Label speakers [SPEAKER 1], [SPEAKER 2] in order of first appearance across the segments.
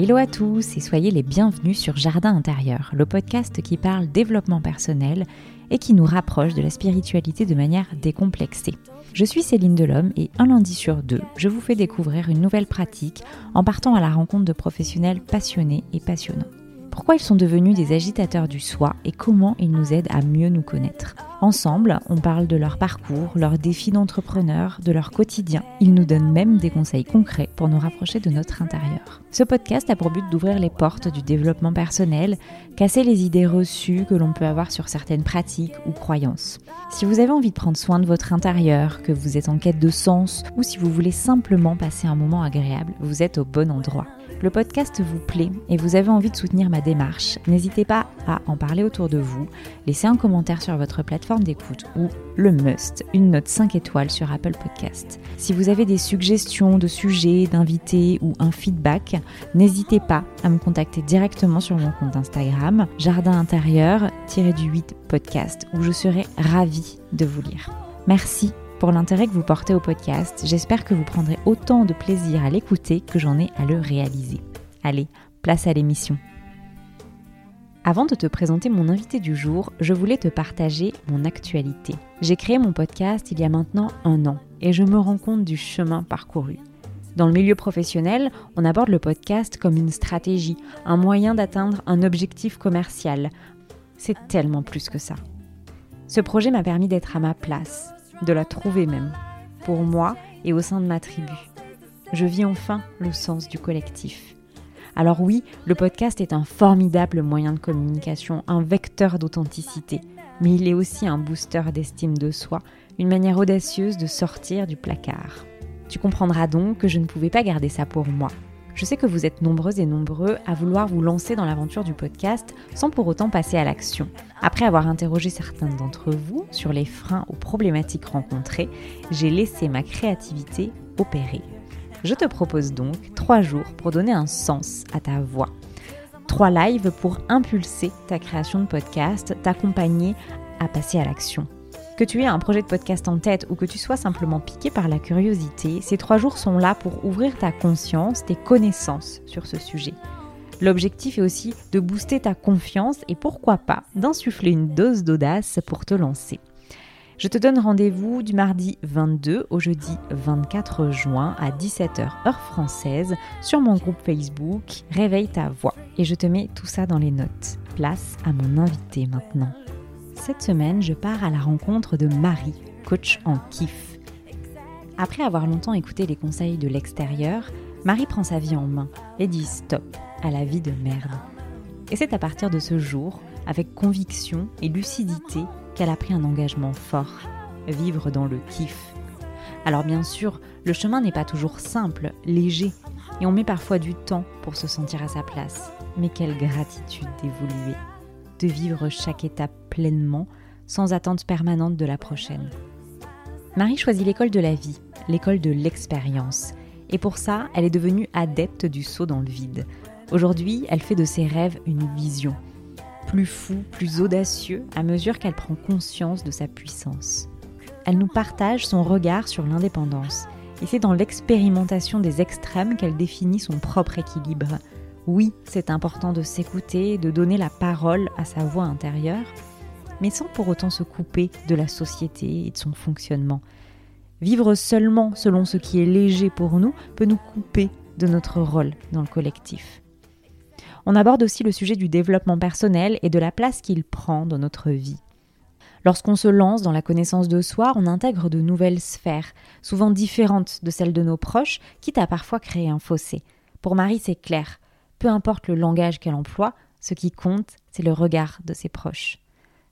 [SPEAKER 1] Hello à tous et soyez les bienvenus sur Jardin intérieur, le podcast qui parle développement personnel et qui nous rapproche de la spiritualité de manière décomplexée. Je suis Céline Delhomme et un lundi sur deux, je vous fais découvrir une nouvelle pratique en partant à la rencontre de professionnels passionnés et passionnants pourquoi ils sont devenus des agitateurs du soi et comment ils nous aident à mieux nous connaître. Ensemble, on parle de leur parcours, leurs défis d'entrepreneur, de leur quotidien. Ils nous donnent même des conseils concrets pour nous rapprocher de notre intérieur. Ce podcast a pour but d'ouvrir les portes du développement personnel, casser les idées reçues que l'on peut avoir sur certaines pratiques ou croyances. Si vous avez envie de prendre soin de votre intérieur, que vous êtes en quête de sens ou si vous voulez simplement passer un moment agréable, vous êtes au bon endroit le podcast vous plaît et vous avez envie de soutenir ma démarche, n'hésitez pas à en parler autour de vous, laisser un commentaire sur votre plateforme d'écoute ou, le must, une note 5 étoiles sur Apple Podcast. Si vous avez des suggestions de sujets, d'invités ou un feedback, n'hésitez pas à me contacter directement sur mon compte Instagram, jardin intérieur-du-8 podcast, où je serai ravie de vous lire. Merci pour l'intérêt que vous portez au podcast. J'espère que vous prendrez autant de plaisir à l'écouter que j'en ai à le réaliser. Allez, place à l'émission. Avant de te présenter mon invité du jour, je voulais te partager mon actualité. J'ai créé mon podcast il y a maintenant un an et je me rends compte du chemin parcouru. Dans le milieu professionnel, on aborde le podcast comme une stratégie, un moyen d'atteindre un objectif commercial. C'est tellement plus que ça. Ce projet m'a permis d'être à ma place, de la trouver même, pour moi et au sein de ma tribu. Je vis enfin le sens du collectif. Alors oui, le podcast est un formidable moyen de communication, un vecteur d'authenticité, mais il est aussi un booster d'estime de soi, une manière audacieuse de sortir du placard. Tu comprendras donc que je ne pouvais pas garder ça pour moi. Je sais que vous êtes nombreuses et nombreux à vouloir vous lancer dans l'aventure du podcast sans pour autant passer à l'action. Après avoir interrogé certains d'entre vous sur les freins aux problématiques rencontrées, j'ai laissé ma créativité opérer. Je te propose donc trois jours pour donner un sens à ta voix. Trois lives pour impulser ta création de podcast, t'accompagner à passer à l'action. Que tu aies un projet de podcast en tête ou que tu sois simplement piqué par la curiosité, ces trois jours sont là pour ouvrir ta conscience, tes connaissances sur ce sujet. L'objectif est aussi de booster ta confiance et pourquoi pas d'insuffler une dose d'audace pour te lancer. Je te donne rendez-vous du mardi 22 au jeudi 24 juin à 17h heure française sur mon groupe Facebook Réveille ta voix. Et je te mets tout ça dans les notes. Place à mon invité maintenant. Cette semaine, je pars à la rencontre de Marie, coach en kiff. Après avoir longtemps écouté les conseils de l'extérieur, Marie prend sa vie en main et dit stop à la vie de merde. Et c'est à partir de ce jour, avec conviction et lucidité, qu'elle a pris un engagement fort, vivre dans le kiff. Alors bien sûr, le chemin n'est pas toujours simple, léger, et on met parfois du temps pour se sentir à sa place. Mais quelle gratitude d'évoluer de vivre chaque étape pleinement, sans attente permanente de la prochaine. Marie choisit l'école de la vie, l'école de l'expérience. Et pour ça, elle est devenue adepte du saut dans le vide. Aujourd'hui, elle fait de ses rêves une vision. Plus fou, plus audacieux, à mesure qu'elle prend conscience de sa puissance. Elle nous partage son regard sur l'indépendance. Et c'est dans l'expérimentation des extrêmes qu'elle définit son propre équilibre, oui, c'est important de s'écouter, de donner la parole à sa voix intérieure, mais sans pour autant se couper de la société et de son fonctionnement. Vivre seulement selon ce qui est léger pour nous peut nous couper de notre rôle dans le collectif. On aborde aussi le sujet du développement personnel et de la place qu'il prend dans notre vie. Lorsqu'on se lance dans la connaissance de soi, on intègre de nouvelles sphères, souvent différentes de celles de nos proches, quitte à parfois créer un fossé. Pour Marie, c'est clair. Peu importe le langage qu'elle emploie, ce qui compte, c'est le regard de ses proches.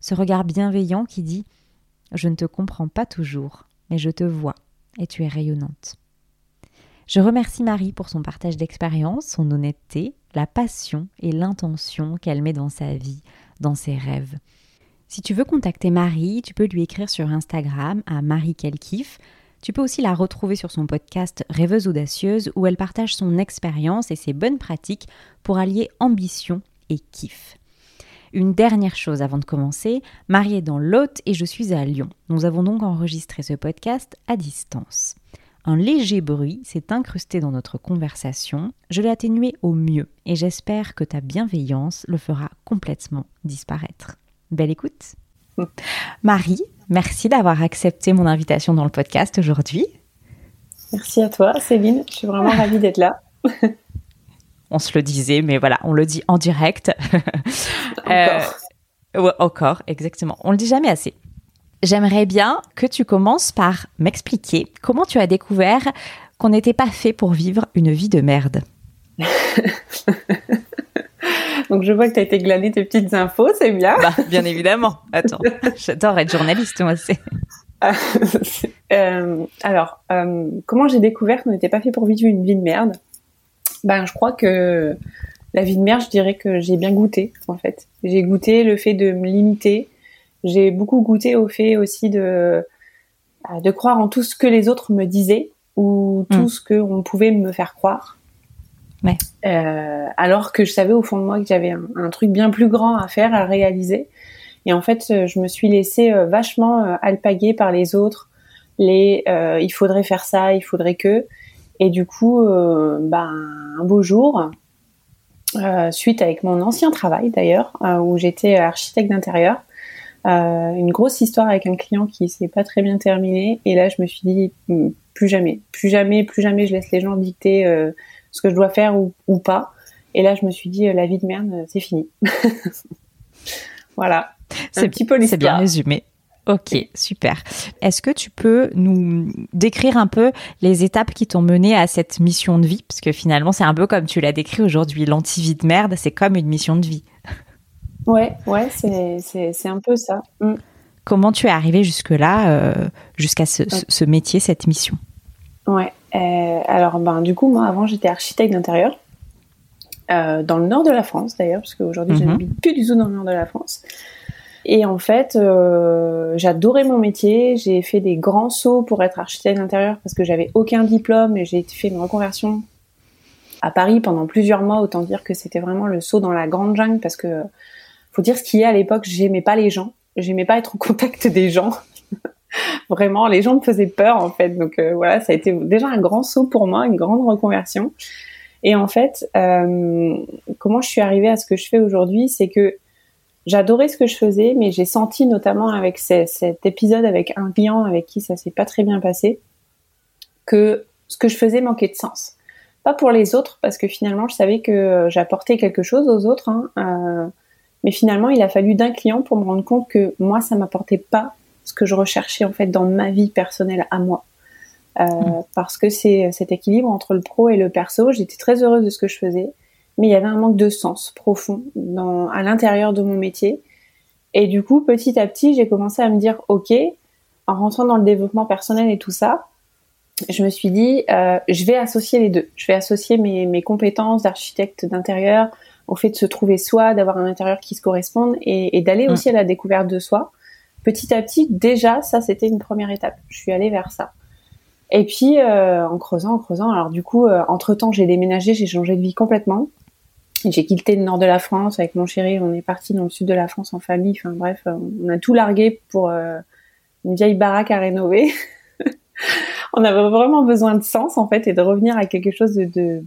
[SPEAKER 1] Ce regard bienveillant qui dit Je ne te comprends pas toujours, mais je te vois, et tu es rayonnante. Je remercie Marie pour son partage d'expérience, son honnêteté, la passion et l'intention qu'elle met dans sa vie, dans ses rêves. Si tu veux contacter Marie, tu peux lui écrire sur Instagram à Marie Kelkif tu peux aussi la retrouver sur son podcast Rêveuse audacieuse où elle partage son expérience et ses bonnes pratiques pour allier ambition et kiff. Une dernière chose avant de commencer, Marie est dans l'Hôte et je suis à Lyon. Nous avons donc enregistré ce podcast à distance. Un léger bruit s'est incrusté dans notre conversation. Je l'ai atténué au mieux et j'espère que ta bienveillance le fera complètement disparaître. Belle écoute. Marie, merci d'avoir accepté mon invitation dans le podcast aujourd'hui.
[SPEAKER 2] Merci à toi, Céline. Je suis vraiment ravie d'être là.
[SPEAKER 1] on se le disait, mais voilà, on le dit en direct.
[SPEAKER 2] Encore.
[SPEAKER 1] Euh, encore, exactement. On le dit jamais assez. J'aimerais bien que tu commences par m'expliquer comment tu as découvert qu'on n'était pas fait pour vivre une vie de merde.
[SPEAKER 2] Donc je vois que tu as été glaner tes petites infos, c'est bien.
[SPEAKER 1] Bah, bien évidemment. Attends, j'adore être journaliste, moi. C'est...
[SPEAKER 2] euh, alors, euh, comment j'ai découvert qu'on n'était pas fait pour vivre une vie de merde? Ben, je crois que la vie de merde, je dirais que j'ai bien goûté, en fait. J'ai goûté le fait de me limiter. J'ai beaucoup goûté au fait aussi de euh, de croire en tout ce que les autres me disaient ou tout mm. ce qu'on pouvait me faire croire. Euh, alors que je savais au fond de moi que j'avais un, truc bien plus grand à faire, à réaliser. Et en fait, euh, je me suis laissée euh, vachement alpaguer par les autres. Les, il faudrait faire ça, il faudrait que. Et du coup, euh, ben, un beau jour, suite avec mon ancien travail d'ailleurs, où j'étais architecte d'intérieur, une grosse histoire avec un client qui s'est pas très bien terminée. Et là, je me suis dit, hmm, plus jamais, plus jamais, plus jamais, je laisse les gens dicter ce que je dois faire ou, ou pas. Et là, je me suis dit, la vie de merde, c'est fini. voilà.
[SPEAKER 1] C'est petit peu C'est bien résumé. Ok, super. Est-ce que tu peux nous décrire un peu les étapes qui t'ont mené à cette mission de vie? Parce que finalement, c'est un peu comme tu l'as décrit aujourd'hui, l'anti-vie de merde, c'est comme une mission de vie.
[SPEAKER 2] Ouais, ouais, c'est un peu ça. Mm.
[SPEAKER 1] Comment tu es arrivé jusque-là, euh, jusqu'à ce, ce, métier, cette mission?
[SPEAKER 2] Ouais, euh, alors ben, du coup, moi avant, j'étais architecte d'intérieur. Euh, dans le nord de la France d'ailleurs, parce qu'aujourd'hui, mm -hmm. je n'habite plus du tout dans le nord de la France. Et en fait, euh, j'adorais mon métier. J'ai fait des grands sauts pour être architecte d'intérieur parce que j'avais aucun diplôme et j'ai fait une reconversion à Paris pendant plusieurs mois. Autant dire que c'était vraiment le saut dans la grande jungle parce que faut dire ce qu'il y a à l'époque, j'aimais pas les gens, j'aimais pas être en contact des gens. vraiment, les gens me faisaient peur en fait. Donc euh, voilà, ça a été déjà un grand saut pour moi, une grande reconversion. Et en fait, euh, comment je suis arrivée à ce que je fais aujourd'hui, c'est que j'adorais ce que je faisais, mais j'ai senti notamment avec cet épisode avec un client avec qui ça s'est pas très bien passé, que ce que je faisais manquait de sens. Pas pour les autres, parce que finalement je savais que j'apportais quelque chose aux autres, hein, euh, mais finalement il a fallu d'un client pour me rendre compte que moi ça m'apportait pas ce que je recherchais en fait dans ma vie personnelle à moi. Euh, mmh. Parce que c'est cet équilibre entre le pro et le perso. J'étais très heureuse de ce que je faisais mais il y avait un manque de sens profond dans, à l'intérieur de mon métier. Et du coup, petit à petit, j'ai commencé à me dire, ok, en rentrant dans le développement personnel et tout ça, je me suis dit, euh, je vais associer les deux. Je vais associer mes, mes compétences d'architecte d'intérieur au fait de se trouver soi, d'avoir un intérieur qui se corresponde et, et d'aller mmh. aussi à la découverte de soi. Petit à petit, déjà, ça, c'était une première étape. Je suis allée vers ça. Et puis, euh, en creusant, en creusant, alors du coup, euh, entre-temps, j'ai déménagé, j'ai changé de vie complètement. J'ai quitté le nord de la France avec mon chéri, on est parti dans le sud de la France en famille. Enfin bref, euh, on a tout largué pour une vieille baraque à rénover. on avait vraiment besoin de sens en fait et de revenir à quelque chose de,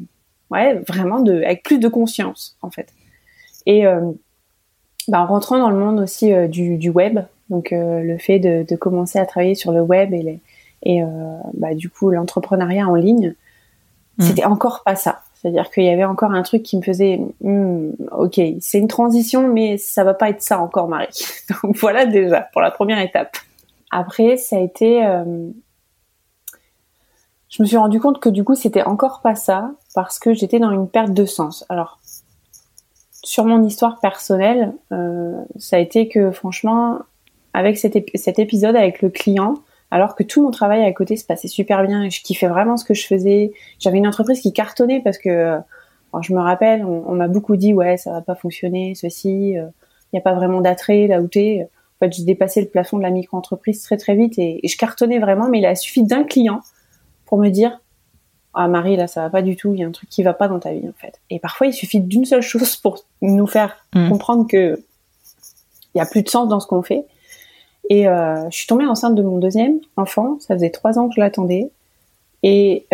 [SPEAKER 2] ouais, vraiment avec plus de conscience en fait. Et bah, en rentrant dans le monde aussi du, web, donc euh, le fait de, de, commencer à travailler sur le web et, les, et bah, du coup l'entrepreneuriat en ligne, mmh. c'était encore pas ça. C'est-à-dire qu'il y avait encore un truc qui me faisait, hmm, ok, c'est une transition, mais ça va pas être ça encore, Marie. Donc voilà déjà pour la première étape. Après, ça a été, euh... je me suis rendu compte que du coup, c'était encore pas ça parce que j'étais dans une perte de sens. Alors, sur mon histoire personnelle, euh, ça a été que franchement, avec cet, ép cet épisode avec le client, alors que tout mon travail à côté se passait super bien et je kiffais vraiment ce que je faisais. J'avais une entreprise qui cartonnait parce que, euh, je me rappelle, on, on m'a beaucoup dit ouais ça va pas fonctionner, ceci, il euh, n'y a pas vraiment d'attrait là où t'es. En fait, j'ai dépassé le plafond de la micro-entreprise très très vite et, et, je cartonnais vraiment, mais il a suffi d'un client pour me dire ah Marie là ça va pas du tout, il y a un truc qui va pas dans ta vie en fait. Et parfois il suffit d'une seule chose pour nous faire mmh. comprendre que il y a plus de sens dans ce qu'on fait et euh, je suis tombée enceinte de mon deuxième enfant. Ça faisait trois ans que je l'attendais. Et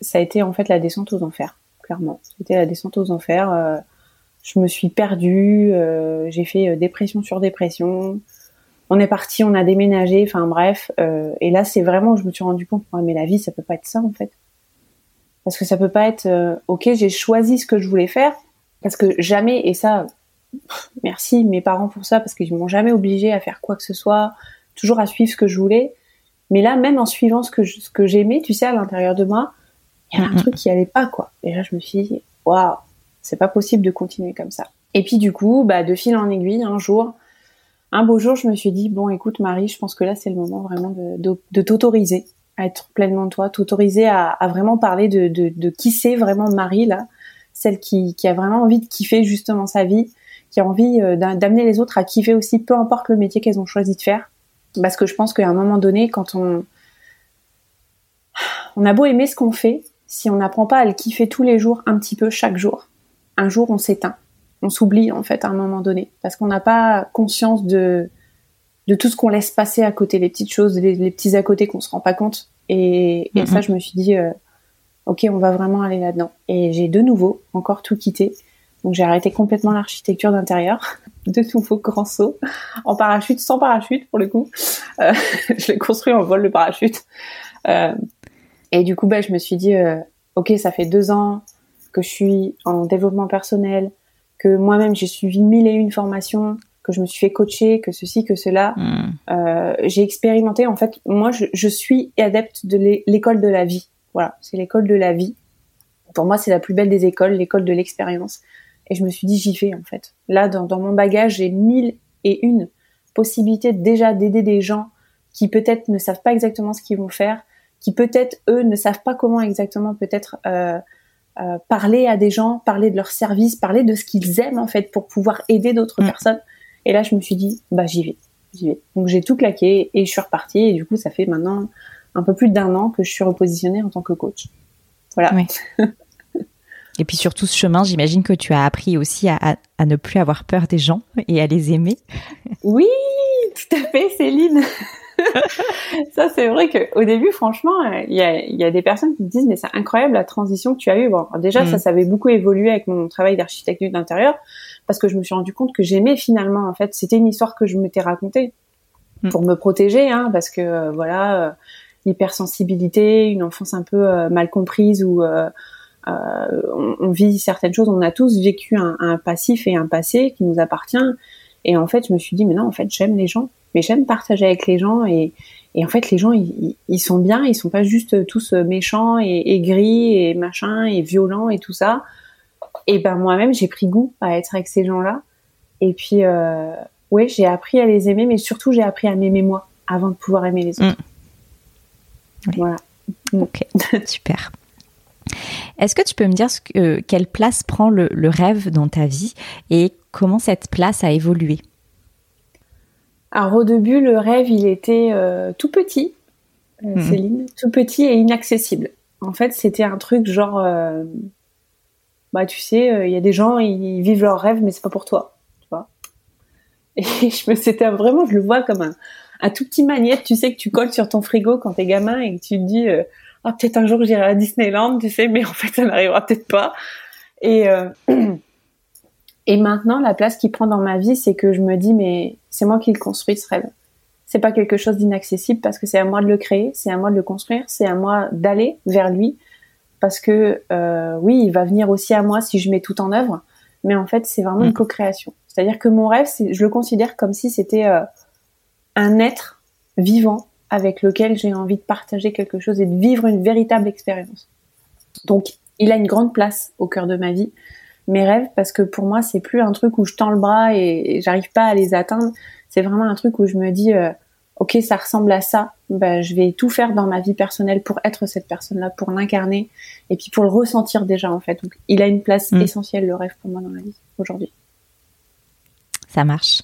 [SPEAKER 2] ça a été en fait la descente aux enfers, clairement. C'était la descente aux enfers. je me suis perdue, j'ai fait dépression sur dépression on est parti, on a déménagé, enfin bref. Euh, et là, c'est vraiment, je me suis rendu compte, mais la vie, ça peut pas être ça en fait. Parce que ça peut pas être, euh, ok, j'ai choisi ce que je voulais faire, parce que jamais, et ça, merci mes parents pour ça, parce qu'ils m'ont jamais obligé à faire quoi que ce soit, toujours à suivre ce que je voulais. Mais là, même en suivant ce que ce que j'aimais, tu sais, à l'intérieur de moi, il y avait un truc qui allait pas quoi. Et là, je me suis dit, waouh, c'est pas possible de continuer comme ça. Et puis du coup, bah, de fil en aiguille, un jour, un beau jour, je me suis dit, bon, écoute, Marie, je pense que là, c'est le moment vraiment de, t'autoriser à être pleinement toi, t'autoriser à, vraiment parler de, qui c'est vraiment Marie, là, celle qui, a vraiment envie de kiffer justement sa vie, qui a envie euh, d'amener les autres à kiffer aussi, peu importe le métier qu'elles ont choisi de faire. Parce que je pense qu'à un moment donné, quand on... On a beau aimer ce qu'on fait, si on n'apprend pas à le kiffer tous les jours, un petit peu chaque jour, un jour on s'éteint on s'oublie en fait à un moment donné parce qu'on n'a pas conscience de de tout ce qu'on laisse passer à côté, les petites choses, les, petits à côté qu'on se rend pas compte. Et, et ça, je me suis dit, euh, ok, on va vraiment aller là-dedans. Et j'ai de nouveau encore tout quitté. Donc j'ai arrêté complètement l'architecture d'intérieur, de nouveau grand saut en parachute, sans parachute pour le coup. Euh, je l'ai construit en vol le parachute. Euh, et du coup, bah, je me suis dit, euh, ok, ça fait deux ans que je suis en développement personnel, que moi-même j'ai suivi mille et une formations, que je me suis fait coacher, que ceci, que cela. Hmm. J'ai expérimenté. En fait, moi, je, je suis adepte de l'école de la vie. Voilà, c'est l'école de la vie. Pour moi, c'est la plus belle des écoles, l'école de l'expérience. Et je me suis dit, j'y vais en fait. Là, dans, dans mon bagage, j'ai mille et une possibilités déjà d'aider des gens qui peut-être ne savent pas exactement ce qu'ils vont faire, qui peut-être eux ne savent pas comment exactement peut-être euh, euh, parler à des gens, parler de leurs services, parler de ce qu'ils aiment en fait pour pouvoir aider d'autres mm. personnes. Et là, je me suis dit, bah j'y vais, j'y vais. Donc j'ai tout claqué et je suis repartie. Et du coup, ça fait maintenant un peu plus d'un an que je suis repositionnée en tant que coach. Voilà.
[SPEAKER 1] et puis sur tout ce chemin, j'imagine que tu as appris aussi à, à, ne plus avoir peur des gens et à les aimer.
[SPEAKER 2] oui, tout à fait, Céline. ça, c'est vrai qu'au début, franchement, il y a, y a, des personnes qui me disent, mais c'est incroyable la transition que tu as eue. Bon, déjà, ça, mm. ça avait beaucoup évolué avec mon travail d'architecture d'intérieur, parce que je me suis rendu compte que j'aimais finalement, en fait, c'était une histoire que je m'étais racontée mm. pour me protéger, hein, parce que, euh, voilà, euh, hypersensibilité, une enfance un peu euh, mal comprise où on, on, vit certaines choses, on a tous vécu un, un passif et un passé qui nous appartient. Et en fait, je me suis dit, mais non, en fait, j'aime les gens mais j'aime partager avec les gens et, et en fait les gens ils, ils, sont bien, ils sont pas juste tous méchants et, gris et machin et violents et tout ça. Et ben moi-même j'ai pris goût à être avec ces gens-là et puis euh, ouais j'ai appris à les aimer mais surtout j'ai appris à m'aimer moi avant de pouvoir aimer les autres.
[SPEAKER 1] Mm. Voilà. Ok super. Est-ce que tu peux me dire ce que, quelle place prend le, le rêve dans ta vie et comment cette place a évolué?
[SPEAKER 2] Alors au début, le rêve, il était euh, tout petit, euh, mhm. Céline, tout petit et inaccessible. En fait, c'était un truc genre, euh, bah tu sais, il y a des gens, ils vivent leur rêve, mais c'est pas pour toi, tu vois. Et je me, c'était vraiment, je le vois comme un, un tout petit magnète, tu sais, que tu colles sur ton frigo quand t'es gamin et que tu te dis, ah peut-être un jour j'irai à Disneyland, tu sais, mais en fait ça n'arrivera peut-être pas. Et Et maintenant, la place qu'il prend dans ma vie, c'est que je me dis, mais c'est moi qui le construis ce rêve. C'est pas quelque chose d'inaccessible parce que c'est à moi de le créer, c'est à moi de le construire, c'est à moi d'aller vers lui parce que euh, oui, il va venir aussi à moi si je mets tout en œuvre. Mais en fait, c'est vraiment une mm. co-création. C'est-à-dire que mon rêve, je le considère comme si c'était euh, un être vivant avec lequel j'ai envie de partager quelque chose et de vivre une véritable expérience. Donc, il a une grande place au cœur de ma vie mes rêves parce que pour moi c'est plus un truc où je tends le bras et, j'arrive pas à les atteindre. C'est vraiment un truc où je me dis euh, ok ça ressemble à ça, bah, je vais tout faire dans ma vie personnelle pour être cette personne-là, pour l'incarner et puis pour le ressentir déjà en fait. Donc il a une place mm. essentielle le rêve pour moi dans ma vie aujourd'hui.
[SPEAKER 1] Ça marche.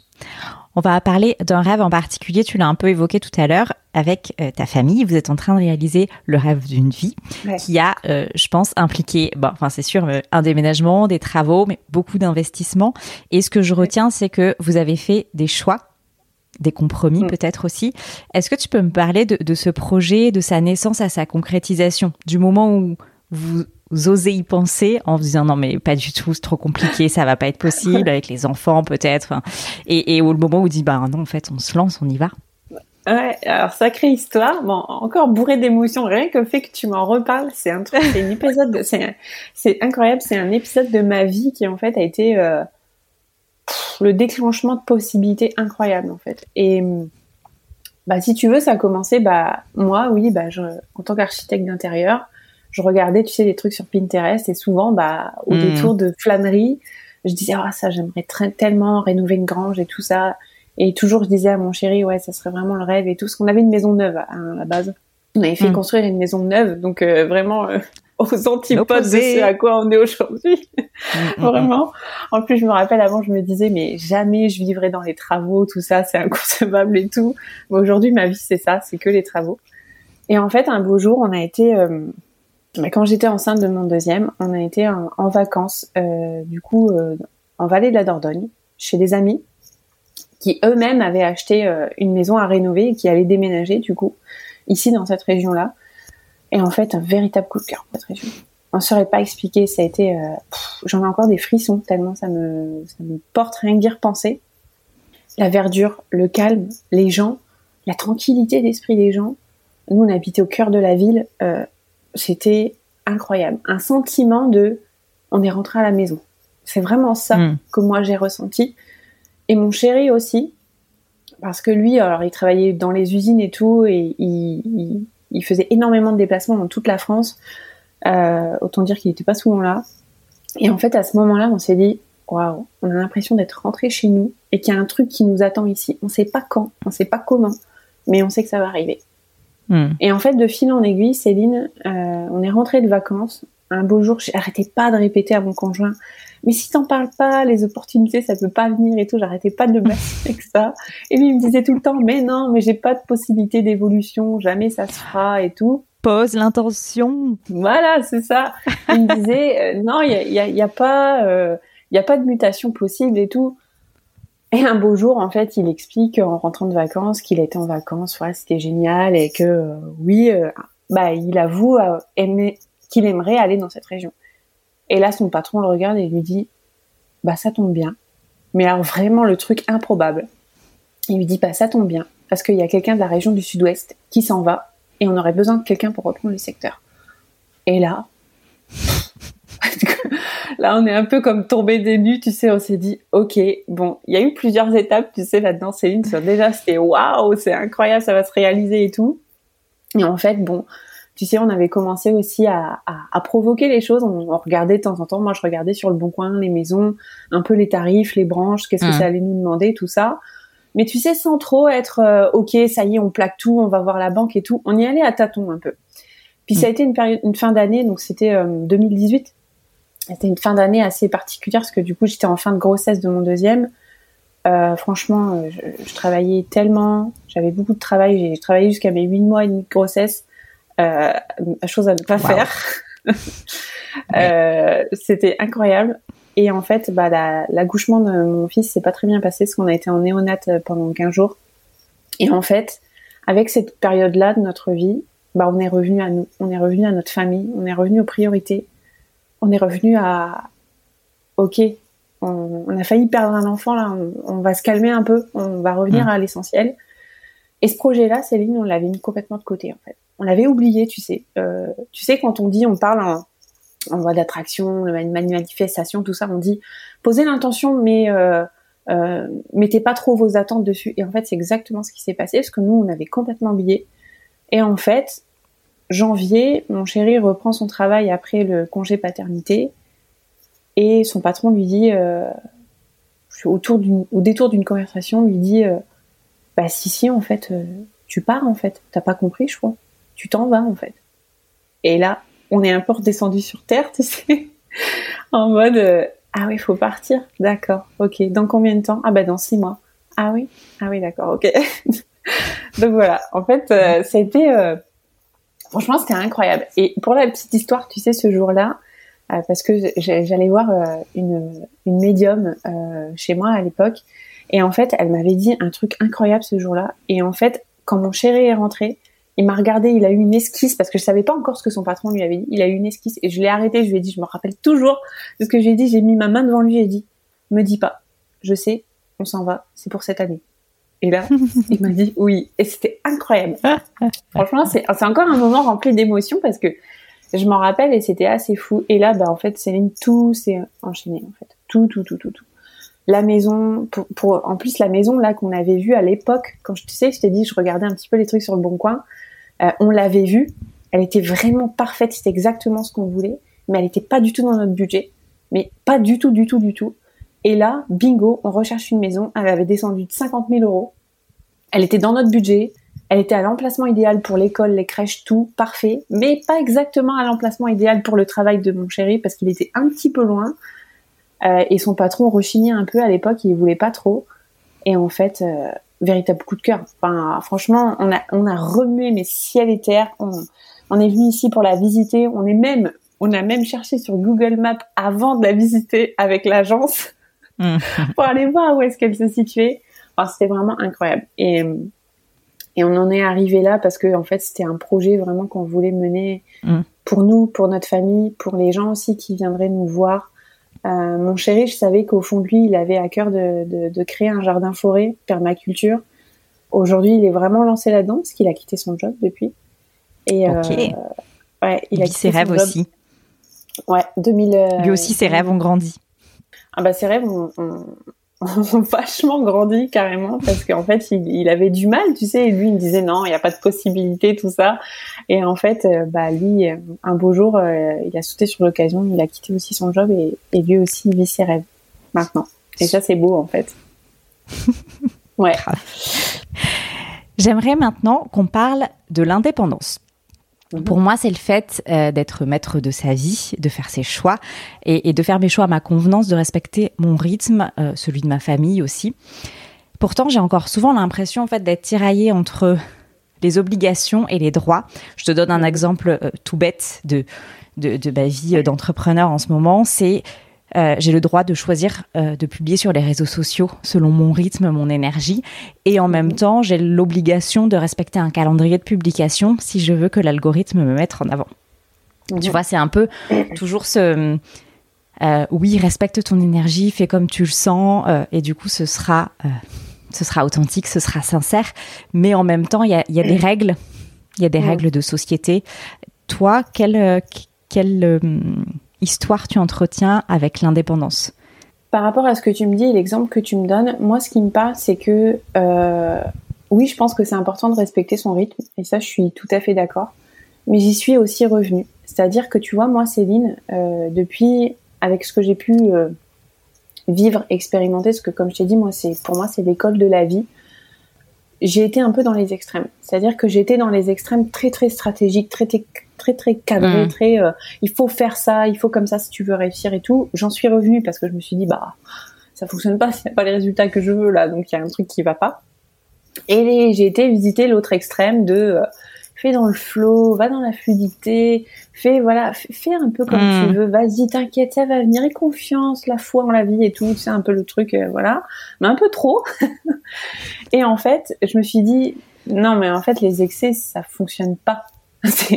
[SPEAKER 1] On va parler d'un rêve en particulier, tu l'as un peu évoqué tout à l'heure, avec euh, ta famille. Vous êtes en train de réaliser le rêve d'une vie qui a, euh, je pense, impliqué, bon, enfin c'est sûr, euh, un déménagement, des travaux, mais beaucoup d'investissements. Et ce que je retiens, c'est que vous avez fait des choix des compromis mm. peut-être aussi. Est-ce que tu peux me parler de, ce projet, de sa naissance à sa concrétisation, du moment où vous, osez y penser en vous disant non mais pas du tout, c'est trop compliqué, ça va pas être possible avec les enfants peut-être, et, au moment où vous dites bah non en fait on se lance, on y va.
[SPEAKER 2] Ouais, alors sacrée histoire, bon, encore bourré d'émotions, rien que le fait que tu m'en reparles, c'est un truc, c'est un épisode, c'est, incroyable, c'est un épisode de ma vie qui en fait a été euh, le déclenchement de possibilités incroyables en fait. Et bah si tu veux, ça a commencé, bah moi, oui, bah en tant qu'architecte d'intérieur, je regardais, tu sais, des trucs sur Pinterest et souvent, bah au hmm. détour de flânerie, je disais ah ça j'aimerais tellement rénover une grange et tout ça et toujours, je disais à mon chéri, ouais, ça serait vraiment le rêve et tout. Parce qu'on avait une maison neuve hein, à la base. On avait fait hmm. construire une maison neuve, donc euh, vraiment euh, aux antipodes de ce à quoi on est aujourd'hui. Hmm, vraiment. En plus, je me rappelle avant, je me disais, mais jamais je vivrai dans les travaux, tout ça, c'est inconcevable et tout. Mais aujourd'hui, ma vie, c'est ça, c'est que les travaux. Et en fait, un beau jour, on a été, euh, quand j'étais enceinte de mon deuxième, on a été en, vacances, du coup, en vallée de la Dordogne, chez des amis qui eux-mêmes avaient acheté euh, une maison à rénover et qui allaient déménager du coup ici dans cette région-là. Et en fait, un véritable coup de cœur pour cette région. On ne saurait pas expliquer. Ça a été, euh, j'en ai encore des frissons tellement ça me, ça me porte rien que d'y repenser. La verdure, le calme, les gens, la tranquillité d'esprit des gens. Nous, on habitait au cœur de la ville. Euh, c'était incroyable. Un sentiment de, on est rentré à la maison. C'est vraiment ça hmm. que moi j'ai ressenti. Et mon chéri aussi, parce que lui, alors il travaillait dans les usines et tout, et il, il, faisait énormément de déplacements dans toute la France. Euh, autant dire qu'il n'était pas souvent là. Et en fait, à ce moment-là, on s'est dit, waouh, on a l'impression d'être rentré chez nous et qu'il y a un truc qui nous attend ici. On ne sait pas quand, on ne sait pas comment, mais on sait que ça va arriver. Hmm. Et en fait, de fil en aiguille, Céline, euh, on est rentré de vacances. Un beau jour, j'arrêtais pas de répéter à mon conjoint, mais si t'en parles pas, les opportunités, ça peut pas venir et tout. J'arrêtais pas de le mettre avec ça. Et lui, il me disait tout le temps, mais non, mais j'ai pas de possibilité d'évolution, jamais ça se fera et tout.
[SPEAKER 1] Pose l'intention.
[SPEAKER 2] Voilà, c'est ça. Il me disait, euh, non, il y a, y, a, pas, euh, il y a pas de mutation possible et tout. Et un beau jour, en fait, il explique en rentrant de vacances qu'il était en vacances, voilà, c'était génial et que euh, oui, bah, il avoue aimer, qu'il aimerait aller dans cette région. Et là, son patron le regarde et lui dit, bah ça tombe bien. Mais alors vraiment le truc improbable. Il lui dit, bah ça tombe bien, parce qu'il y a quelqu'un de la région du sud-ouest qui s'en va, et on aurait besoin de quelqu'un pour reprendre le secteur. Et là, là on est un peu comme tombé des nues, tu sais, on s'est dit, ok, bon, il y a eu plusieurs étapes, tu sais, là-dedans, Céline, sur déjà c'était waouh, c'est incroyable, ça va se réaliser et tout. Et en fait, bon, tu sais, on avait commencé aussi à, à, provoquer les choses. On, regardait de temps en temps. Moi, je regardais sur le bon coin les maisons, un peu les tarifs, les branches, qu'est-ce que mmh. ça allait nous demander, tout ça. Mais tu sais, sans trop être euh, ok, ça y est, on plaque tout, on va voir la banque et tout. On y allait à tâtons un peu. Puis ça a mmh. été une période, une fin d'année, donc c'était 2018. Euh, c'était une fin d'année assez particulière parce que du coup, j'étais en fin de grossesse de mon deuxième. Euh, franchement, je, je, travaillais tellement, j'avais beaucoup de travail. J'ai travaillé jusqu'à mes huit mois et demi de grossesse euh, chose à ne pas faire. euh, C'était incroyable. Et en fait, bah, l'accouchement de mon fils s'est pas très bien passé parce qu'on a été en néonate pendant 15 jours. Et en fait, avec cette période-là de notre vie, bah, on est revenu à nous, on est revenu à notre famille, on est revenu aux priorités, on est revenu à, ok, on, on a failli perdre un enfant là, on, on, va se calmer un peu, on va revenir mmh. à l'essentiel. Et ce projet-là, Céline, on l'avait mis complètement de côté en fait on l'avait oublié, tu sais. Euh, tu sais, quand on dit, on parle en, en voie d'attraction, manifestation, tout ça, on dit posez l'intention, mais euh, euh, mettez pas trop vos attentes dessus. Et en fait, c'est exactement ce qui s'est passé, parce que nous, on avait complètement oublié. Et en fait, janvier, mon chéri reprend son travail après le congé paternité, et son patron lui dit, euh, au détour d'une conversation, lui dit, euh, bah si si, en fait, euh, tu pars en fait, t'as pas compris, je crois. Tu t'en vas en fait. Et là, on est un peu redescendu sur terre, tu sais, en mode ah oui, faut partir, d'accord, ok. Dans combien de temps? Ah bah dans six mois. Ah oui, ah oui, d'accord, ok. Donc voilà, en fait, ça a été franchement c'était incroyable. Et pour la petite histoire, tu sais, ce jour-là, parce que j'allais voir une, une médium chez moi à l'époque, Et en fait, elle m'avait dit un truc incroyable ce jour-là. Et en fait, quand mon chéri est rentré, il m'a regardé, il a eu une esquisse parce que je savais pas encore ce que son patron lui avait dit. Il a eu une esquisse et je l'ai arrêté. Je lui ai dit, je me rappelle toujours de ce que j'ai dit. J'ai mis ma main devant lui et dit, me dis pas. Je sais, on s'en va. C'est pour cette année. Et là, il m'a dit oui. Et c'était incroyable. Franchement, c'est encore un moment rempli d'émotions parce que je m'en rappelle et c'était assez fou. Et là, bah, en fait, Céline, tout s'est enchaîné, en fait. Tout, tout, tout, tout, tout. La maison, pour, pour en plus, la maison, là, qu'on avait vue à l'époque, quand je, tu sais, je t'ai dit, je regardais un petit peu les trucs sur le bon coin, euh, on l'avait vue. Elle était vraiment parfaite. C'était exactement ce qu'on voulait. Mais elle n'était pas du tout dans notre budget. Mais pas du tout, du tout, du tout. Et là, bingo, on recherche une maison. Elle avait descendu de 50 000 euros. Elle était dans notre budget. Elle était à l'emplacement idéal pour l'école, les crèches, tout parfait, mais pas exactement à l'emplacement idéal pour le travail de mon chéri parce qu'il était un petit peu loin. Euh, et son patron rechignait un peu à l'époque, il voulait pas trop. Et en fait, euh, véritable coup de cœur. Enfin, franchement, on a on a remué mes ciel et terre. On, on est venu ici pour la visiter. On est même on a même cherché sur Google Maps avant de la visiter avec l'agence. Pour aller voir où est-ce qu'elle se situait. Alors c'était vraiment incroyable. Et, et on en est arrivé là parce que en fait c'était un projet vraiment qu'on voulait mener mm. pour nous, pour notre famille, pour les gens aussi qui viendraient nous voir. Euh, mon chéri, je savais qu'au fond de lui, il avait à cœur de, de, de créer un jardin forêt, permaculture. Aujourd'hui, il est vraiment lancé là-dedans parce qu'il a quitté son job depuis.
[SPEAKER 1] Et euh, ouais, il, a ses rêves aussi.
[SPEAKER 2] Ouais, 2000.
[SPEAKER 1] Euh, lui aussi, ses rêves ont grandi
[SPEAKER 2] ah bah ses rêves ont, vachement grandi carrément parce qu'en fait il, avait du mal, tu sais, et lui il me disait non, il n'y a pas de possibilité, tout ça. Et en fait, euh, bah lui, euh, un beau jour, euh, il a sauté sur l'occasion, il a quitté aussi son job et, et lui aussi il vit ses rêves maintenant. Et ça c'est beau en fait. Ouais.
[SPEAKER 1] J'aimerais maintenant qu'on parle de l'indépendance. Mhm. Pour moi, c'est le fait euh, d'être maître de sa vie, de faire ses choix et, de faire mes choix à ma convenance, de respecter mon rythme, euh, celui de ma famille aussi. Pourtant, j'ai encore souvent l'impression en fait d'être tiraillée entre les obligations et les droits. Je te donne un mhm. exemple euh, tout bête de, de, de ma vie d'entrepreneur en ce moment. C'est euh, j'ai le droit de choisir euh, de publier sur les réseaux sociaux selon mon rythme, mon énergie. Et en même temps, j'ai l'obligation de respecter un calendrier de publication si je veux que l'algorithme me mette en avant. Tu mhm. vois, c'est un peu toujours ce... Euh, oui, respecte ton énergie, fais comme tu le sens, et du coup, ce sera, ce sera authentique, ce sera sincère. Mais en même temps, il y a, y a, des règles, il y a des règles de société. Toi, quelle, quelle histoire tu entretiens avec l'indépendance
[SPEAKER 2] Par rapport à ce que tu me dis l'exemple que tu me donnes, moi ce qui me parle c'est que euh, oui je pense que c'est important de respecter son rythme et ça je suis tout à fait d'accord, mais j'y suis aussi revenue. C'est-à-dire que tu vois moi Céline, euh, depuis avec ce que j'ai pu euh, vivre, expérimenter, parce que comme je t'ai dit moi c'est pour moi c'est l'école de la vie j'ai été un peu dans les extrêmes. C'est-à-dire que j'étais dans les extrêmes très très stratégiques, très très très cadré, mm. très euh, il faut faire ça, il faut comme ça si tu veux réussir et tout. J'en suis revenue parce que je me suis dit bah ça fonctionne pas, c'est pas les résultats que je veux là, donc il y a un truc qui va pas. Et j'ai été visiter l'autre extrême de euh, fais dans le flow, va dans la fluidité, fais voilà, fais, un peu comme tu mm. veux, vas-y, t'inquiète, ça va venir, et confiance, la foi en la vie et tout, c'est un peu le truc, euh, voilà, mais un peu trop. et en fait, je me suis dit non, mais en fait, les excès, ça fonctionne pas.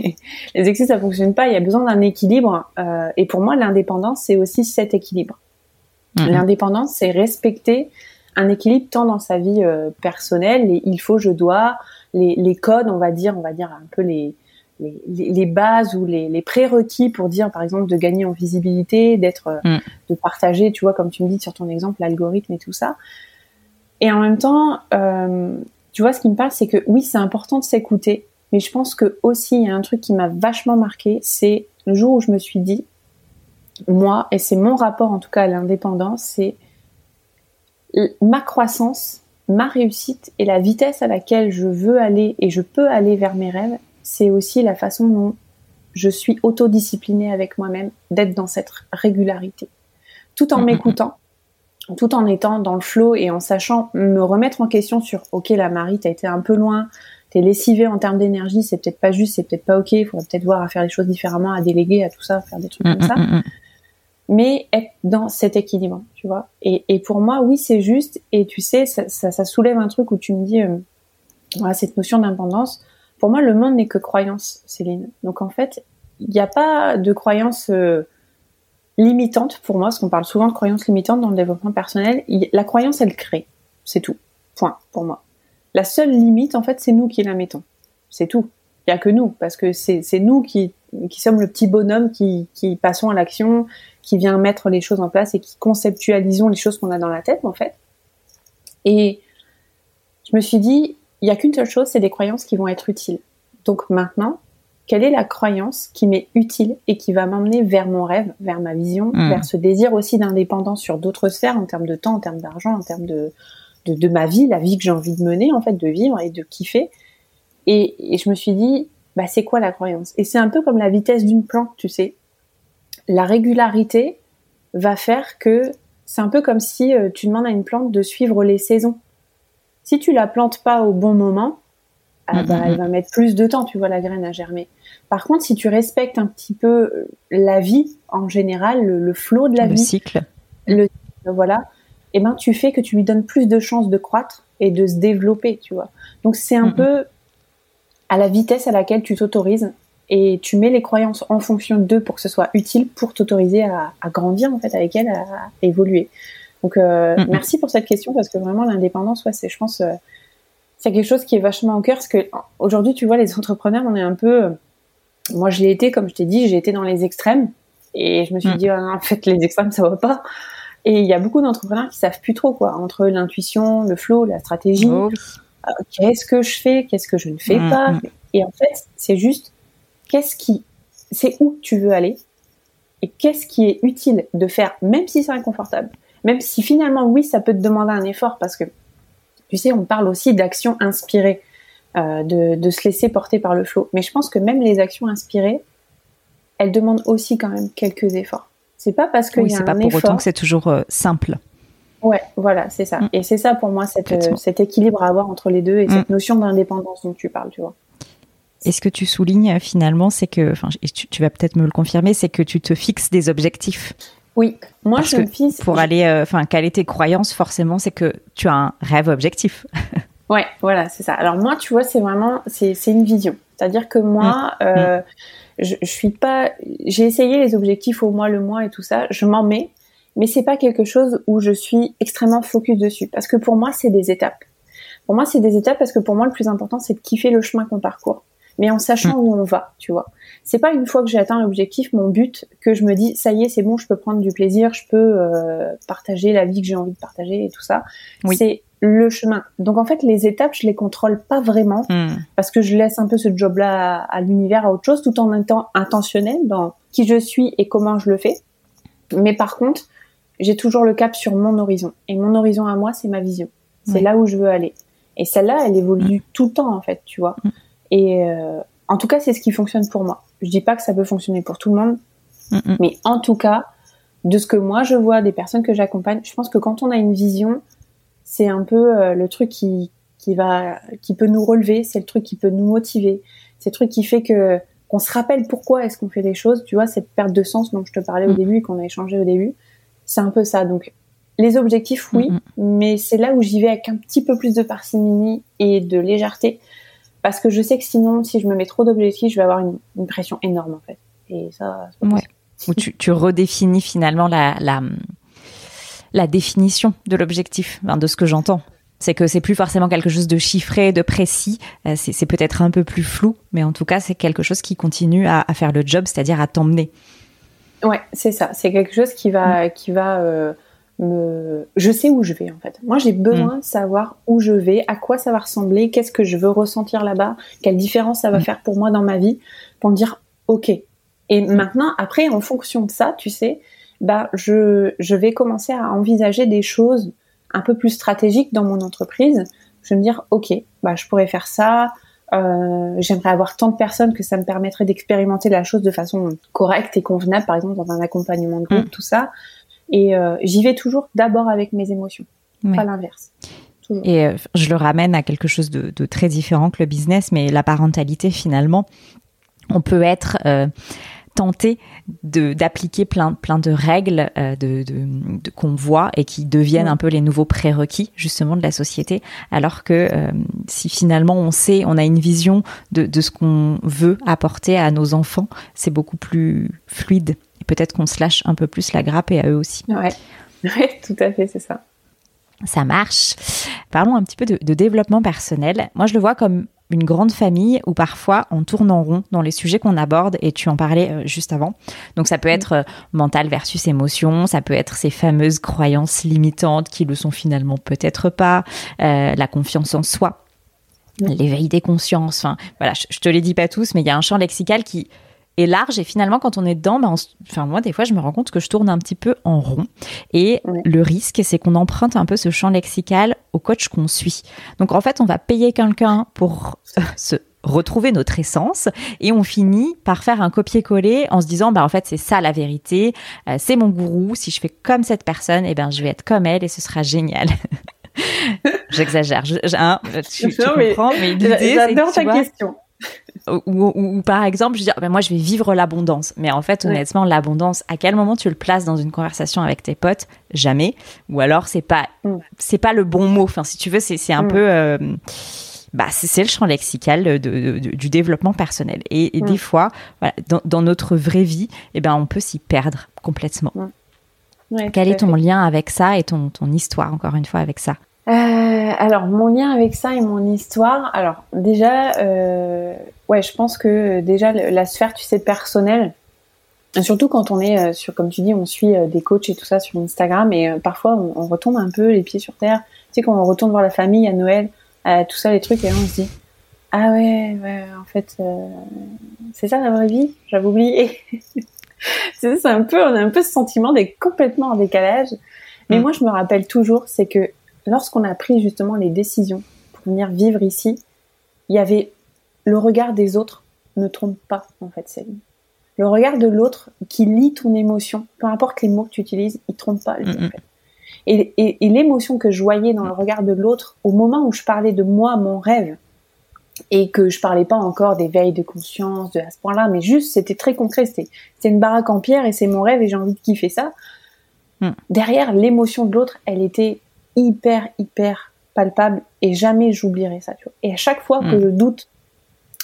[SPEAKER 2] les excès ça fonctionne pas. Il y a besoin d'un équilibre. Euh, et pour moi, l'indépendance c'est aussi cet équilibre. Mhm. L'indépendance c'est respecter un équilibre tant dans sa vie euh, personnelle, les il faut, je dois, les, les, codes, on va dire, on va dire un peu les les, les bases ou les, les, prérequis pour dire par exemple de gagner en visibilité, d'être, euh, mhm. de partager, tu vois, comme tu me dis sur ton exemple, l'algorithme et tout ça. Et en même temps, euh, tu vois, ce qui me parle, c'est que oui, c'est important de s'écouter, mais je pense que aussi, il y a un truc qui m'a vachement marqué, c'est le jour où je me suis dit, moi, et c'est mon rapport en tout cas à l'indépendance, c'est ma croissance, ma réussite et la vitesse à laquelle je veux aller et je peux aller vers mes rêves, c'est aussi la façon dont je suis autodisciplinée avec moi-même, d'être dans cette régularité. Tout en mm, mm, mm. m'écoutant, tout en étant dans le flow et en sachant me remettre en question sur, ok, la Marie, t'as été un peu loin, t'es lessivé en termes d'énergie, c'est peut-être pas juste, c'est peut-être pas ok, il faudrait peut-être voir à faire les choses différemment, à déléguer, à tout ça, à faire des trucs comme mm, ça. Mm, mm, mais être dans cet équilibre, tu vois. Et, et pour moi, oui, c'est juste. Et tu sais, ça, ça, ça, soulève un truc où tu me dis, euh, voilà, cette notion d'indépendance. Pour moi, le monde n'est que croyance, Céline. Donc en fait, il n'y a pas de croyance euh, limitante pour moi, parce qu'on parle souvent de croyance limitante dans le développement personnel. la croyance, elle crée. C'est tout. Point, pour moi. La seule limite, en fait, c'est nous qui la mettons. C'est tout. Il n'y a que nous, parce que c'est nous qui, qui sommes le petit bonhomme qui, qui passons à l'action, qui vient mettre les choses en place et qui conceptualisons les choses qu'on a dans la tête, en fait. Et je me suis dit, il n'y a qu'une seule chose, c'est des croyances qui vont être utiles. Donc maintenant, quelle est la croyance qui m'est utile et qui va m'emmener vers mon rêve, vers ma vision, hmm. vers ce désir aussi d'indépendance sur d'autres sphères en termes de temps, en termes d'argent, en termes de, de, ma vie, la vie que j'ai envie de mener, en fait, de vivre et de kiffer. Et, et je me suis dit, bah, c'est quoi la croyance? Et c'est un peu comme la vitesse d'une plante, tu sais la régularité va faire que c'est un peu comme si euh, tu demandes à une plante de suivre les saisons. Si tu la plantes pas au bon moment, ah bah, elle va mettre plus de temps, tu vois, la graine à germer. Par contre, si tu respectes un petit peu euh, la vie en général, le, flot de la vie,
[SPEAKER 1] le cycle,
[SPEAKER 2] le voilà, et eh ben tu fais que tu lui donnes plus de chances de croître et de se développer, tu vois. Donc c'est un peu à la vitesse à laquelle tu t'autorises et tu mets les croyances en fonction d'eux pour que ce soit utile pour t'autoriser à, à, grandir en fait avec elles, à, évoluer. Donc euh, merci pour cette question parce que vraiment l'indépendance, ouais, c'est je pense euh, c'est quelque chose qui est vachement au cœur parce que aujourd'hui tu vois les entrepreneurs, on est un peu, euh, moi je l'ai été comme je t'ai dit, j'ai été dans les extrêmes et je me suis mm. dit ah, en fait les extrêmes ça va pas. Et il y a beaucoup d'entrepreneurs qui savent plus trop quoi entre l'intuition, le flow, la stratégie. Oh euh, qu'est-ce que je fais, qu'est-ce que je ne fais mm, pas. Mm. Et en fait c'est juste qu'est-ce qui, c'est où tu veux aller et qu'est-ce qui est utile de faire, même si c'est inconfortable, même si finalement oui ça peut te demander un effort parce que tu sais on parle aussi d'actions inspirées, euh, de, se laisser porter par le flot, mais je pense que même les actions inspirées, elles demandent aussi quand même quelques efforts. C'est pas parce que oui, c'est pas pour autant
[SPEAKER 1] que c'est toujours euh, simple.
[SPEAKER 2] Ouais, voilà, c'est ça. Mm. Et c'est ça pour moi cette, cet équilibre à avoir entre les deux et cette mm. notion d'indépendance dont tu parles, tu vois.
[SPEAKER 1] Et ce que tu soulignes euh, finalement, c'est que, enfin, tu, vas peut-être me le confirmer, c'est que tu te fixes des objectifs.
[SPEAKER 2] Oui, moi je me fixe.
[SPEAKER 1] Pour aller, euh, enfin, quelle est tes croyances forcément, c'est que tu as un rêve objectif.
[SPEAKER 2] ouais, voilà, c'est ça. Alors moi, tu vois, c'est vraiment, c'est une vision. C'est-à-dire que moi. Euh, mm. Je, je suis pas, j'ai essayé les objectifs au mois, le mois et tout ça, je m'en mets, mais c'est pas quelque chose où je suis extrêmement focus dessus, parce que pour moi, c'est des étapes. Pour moi, c'est des étapes parce que pour moi, le plus important, c'est de kiffer le chemin qu'on parcourt mais en sachant mm. où on va, tu vois. C'est pas une fois que j'ai atteint l'objectif, mon but, que je me dis ça y est, c'est bon, je peux prendre du plaisir, je peux euh, partager la vie que j'ai envie de partager et tout ça. C'est le chemin. Donc en fait, les étapes, je les contrôle pas vraiment mm. parce que je laisse un peu ce job-là à, l'univers, à autre chose, tout en étant intentionnel dans qui je suis et comment je le fais. Mais par contre, j'ai toujours le cap sur mon horizon. Et mon horizon à moi, c'est ma vision. C'est là où je veux aller. Et celle-là, elle évolue mm. tout le temps, en fait, tu vois. Et euh, en tout cas, c'est ce qui fonctionne pour moi. Je dis pas que ça peut fonctionner pour tout le monde, mais en tout cas, de ce que moi je vois des personnes que j'accompagne, je pense que quand on a une vision, c'est un peu euh, le truc qui qui va qui peut nous relever, c'est le truc qui peut nous motiver, c'est le truc qui fait que qu'on se rappelle pourquoi est-ce qu'on fait des choses, tu vois, cette perte de sens dont je te parlais au mm. début et qu'on a échangé au début, c'est un peu ça. Donc les objectifs, oui, mais c'est là où j'y vais avec un petit peu plus de parcimonie et de légèreté parce que je sais que sinon, si je me mets trop d'objectifs, je vais avoir une, pression énorme en fait. Et ça,
[SPEAKER 1] ouais. Ou tu, tu, redéfinis finalement la, la, la définition de l'objectif, de ce que j'entends. C'est que c'est plus forcément quelque chose de chiffré, de précis. Euh, c'est peut-être un peu plus flou, mais en tout cas, c'est quelque chose qui continue à, faire le job, c'est-à-dire à, t'emmener.
[SPEAKER 2] Ouais, c'est ça. C'est quelque chose qui va, mm. qui va euh, je sais où je vais en fait. Moi, j'ai besoin mm. de savoir où je vais, à quoi ça va ressembler, qu'est-ce que je veux ressentir là-bas, quelle différence ça va mm. faire pour moi dans ma vie, pour me dire ok. Et maintenant, après, en fonction de ça, tu sais, bah je je vais commencer à envisager des choses un peu plus stratégiques dans mon entreprise. Je vais me dire ok, bah je pourrais faire ça. Euh, j'aimerais avoir tant de personnes que ça me permettrait d'expérimenter la chose de façon correcte et convenable, par exemple dans un accompagnement de groupe, tout ça. Et euh, j'y vais toujours d'abord avec mes émotions, pas l'inverse.
[SPEAKER 1] Et euh, je le ramène à quelque chose de, très différent que le business, mais la parentalité finalement, on peut être tenter d'appliquer plein, plein de règles euh, de, de, qu'on voit et qui deviennent un peu les nouveaux prérequis justement de la société, alors que euh, si finalement on sait, on a une vision de, de ce qu'on veut apporter à nos enfants, c'est beaucoup plus fluide et peut-être qu'on se lâche un peu plus la grappe et à eux aussi.
[SPEAKER 2] Ouais, ouais tout à fait, c'est ça.
[SPEAKER 1] Ça marche. Parlons un petit peu de, de développement personnel. Moi, je le vois comme une grande famille où parfois on tourne en rond dans les sujets qu'on aborde et tu en parlais euh, juste avant. Donc ça peut être euh, mental versus émotion, ça peut être ces fameuses croyances limitantes qui le sont finalement peut-être pas, euh, la confiance en soi, l'éveil des consciences. Enfin voilà, je, je te les dis pas tous, mais il y a un champ lexical qui est large. Et finalement quand on est dedans, ben enfin moi des fois je me rends compte que je tourne un petit peu en rond. Et le risque c'est qu'on emprunte un peu ce champ lexical au coach qu'on suit. Donc en fait on va payer quelqu'un pour se retrouver notre essence et on finit par faire un copier-coller en se disant bah en fait c'est ça la vérité, euh, c'est mon gourou, si je fais comme cette personne et eh ben je vais être comme elle et ce sera génial. J'exagère, je, hein, tu, comprends mais l'idée
[SPEAKER 2] j'adore ta question
[SPEAKER 1] ou, par exemple, je dis, ben moi, je vais vivre l'abondance. Mais en fait, honnêtement, l'abondance, à quel moment tu le places dans une conversation avec tes potes? Jamais. Ou alors, c'est pas, mm. c'est pas le bon mot. Enfin, si tu veux, c'est, un mm. peu, euh, bah, c'est, le champ lexical du développement personnel. Et, des mm. fois, dans, notre vraie vie, eh ben, on peut s'y perdre complètement. Quel est ton lien avec ça et ton, ton histoire, encore une fois, avec ça?
[SPEAKER 2] Euh, alors mon lien avec ça et mon histoire, alors déjà, euh, ouais, je pense que déjà la sphère, tu sais, personnelle, surtout quand on est euh, sur, comme tu dis, on suit euh, des coachs et tout ça sur Instagram, et euh, parfois on, on, retombe un peu les pieds sur terre. Tu sais, quand on retourne voir la famille à Noël, tout ça, les trucs, et là on se dit, ah ouais, ouais, en fait, c'est ça la vraie vie, j'avais oublié. c'est un peu, on a un peu ce sentiment d'être complètement en décalage. Mais mm. moi, je me rappelle toujours, c'est que lorsqu'on a pris justement les décisions pour venir vivre ici, il y avait le regard des autres ne trompe pas en fait Céline. Le regard de l'autre qui lit ton émotion, peu importe les mots que tu utilises, il trompe pas lui en fait. Et, et, l'émotion que je voyais dans le regard de l'autre au moment où je parlais de moi, mon rêve, et que je parlais pas encore des veilles de conscience, de à ce point-là, mais juste c'était très concret, c'était une baraque en pierre et c'est mon rêve et j'ai envie de kiffer ça. Mm. Derrière l'émotion de l'autre, elle était hyper, hyper palpable et jamais j'oublierai ça, tu vois. Et à chaque fois que mm. je doute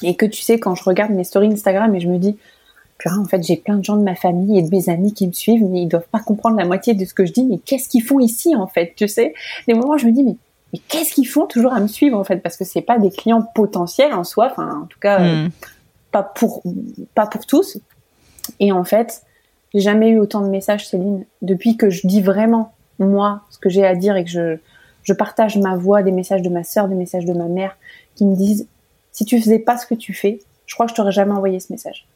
[SPEAKER 2] et que tu sais, quand je regarde mes stories Instagram et je me dis, purée, en fait, j'ai plein de gens de ma famille et de mes amis qui me suivent, mais ils doivent pas comprendre la moitié de ce que je dis, mais qu'est-ce qu'ils font ici, en fait, tu sais? Des moments où je me dis, mais, mais qu'est-ce qu'ils font toujours à me suivre, en fait? Parce que c'est pas des clients potentiels en soi, enfin, en tout cas, euh, mm. pas pour, pas pour tous. Et en fait, j'ai jamais eu autant de messages, Céline, depuis que je dis vraiment moi ce que j'ai à dire et que je, je partage ma voix, des messages de ma sœur, des messages de ma mère qui me disent si tu faisais pas ce que tu fais, je crois que je t'aurais jamais envoyé ce message.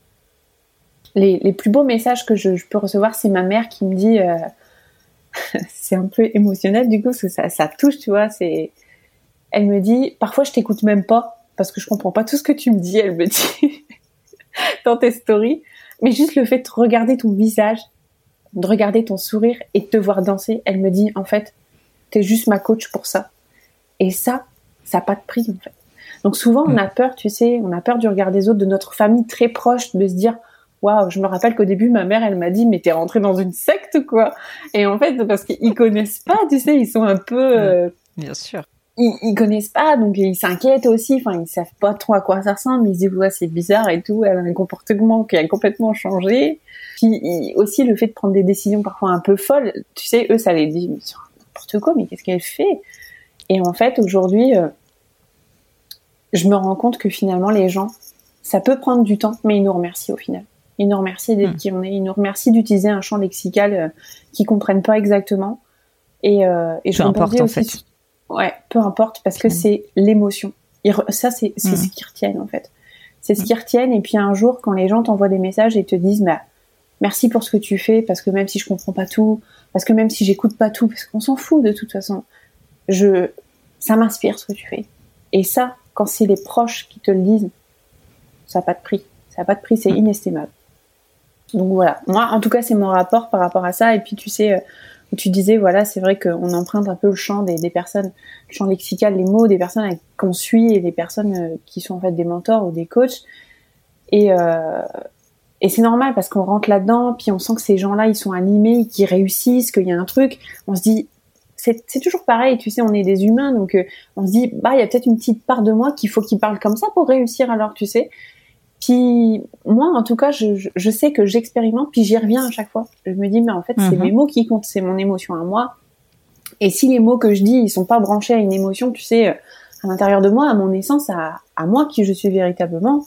[SPEAKER 2] Les, les plus beaux messages que je, peux recevoir, c'est ma mère qui me dit euh, c'est un peu émotionnel du coup parce que ça, ça touche, tu vois. C'est elle me dit parfois je t'écoute même pas parce que je comprends pas tout ce que tu me dis. Elle me dit dans tes stories, mais juste le fait de regarder ton visage de regarder ton sourire et de te voir danser, elle me dit en fait, t'es juste ma coach pour ça. Et ça, ça n'a pas de prix en fait. Donc souvent on mm. a peur, tu sais, on a peur du regard des autres, de notre famille très proche, de se dire waouh, je me rappelle qu'au début ma mère elle m'a dit mais t'es rentrée dans une secte quoi? Et en fait parce qu'ils connaissent pas, tu sais, ils sont un peu mm.
[SPEAKER 1] euh, bien sûr.
[SPEAKER 2] Ils, ils, connaissent pas, donc ils s'inquiètent aussi. Enfin, ils savent pas trop à quoi ça ressemble. Ils se disent ouais, c'est bizarre et tout. Elle a un comportement qui a complètement changé. Puis aussi le fait de prendre des décisions parfois un peu folles, tu sais, eux ça les dit n'importe quoi, mais qu'est-ce qu'elle fait? Et en fait aujourd'hui, euh, je me rends compte que finalement les gens, ça peut prendre du temps, mais ils nous remercient au final. Ils nous remercient d'être hmm. qui on est, ils nous remercient d'utiliser un champ lexical euh, qu'ils comprennent pas exactement. Et, euh, et je
[SPEAKER 1] peu importe en fait.
[SPEAKER 2] Ouais, peu importe parce que c'est l'émotion. Ça c'est hmm. ce qui retiennent en fait. C'est ce hmm. qui retiennent et puis un jour quand les gens t'envoient des messages et te disent bah merci pour ce que tu fais, parce que même si je comprends pas tout, parce que même si j'écoute pas tout, parce qu'on s'en fout de toute façon, je, ça m'inspire ce que tu fais. Et ça, quand c'est les proches qui te le disent, ça n'a pas de prix. Ça n'a pas de prix, c'est mm. inestimable. Donc voilà. Moi, en tout cas, c'est mon rapport par rapport à ça. Et puis, tu sais, euh, tu disais, voilà, c'est vrai qu'on emprunte un peu le champ des, personnes, le champ lexical, les mots des personnes qu'on suit et des personnes euh, qui sont en fait des mentors ou des coachs. Et, euh, Et c'est normal parce qu'on rentre là-dedans, puis on sent que ces gens-là, ils sont animés, qu'ils réussissent, qu'il y a un truc. On se dit, c'est toujours pareil, tu sais, on est des humains, donc euh, on se dit, bah, il y a peut-être une petite part de moi qu'il faut qu'il parle comme ça pour réussir alors, tu sais. Moi, en tout cas, je, je sais que j'expérimente, puis j'y reviens à chaque fois. Je me dis, mais en fait, c'est mhm. mes mots qui comptent, c'est mon émotion à moi. Et si les mots que je dis, ils sont pas branchés à une émotion, tu sais, euh, à l'intérieur de moi, à mon essence, à, à moi qui je suis véritablement,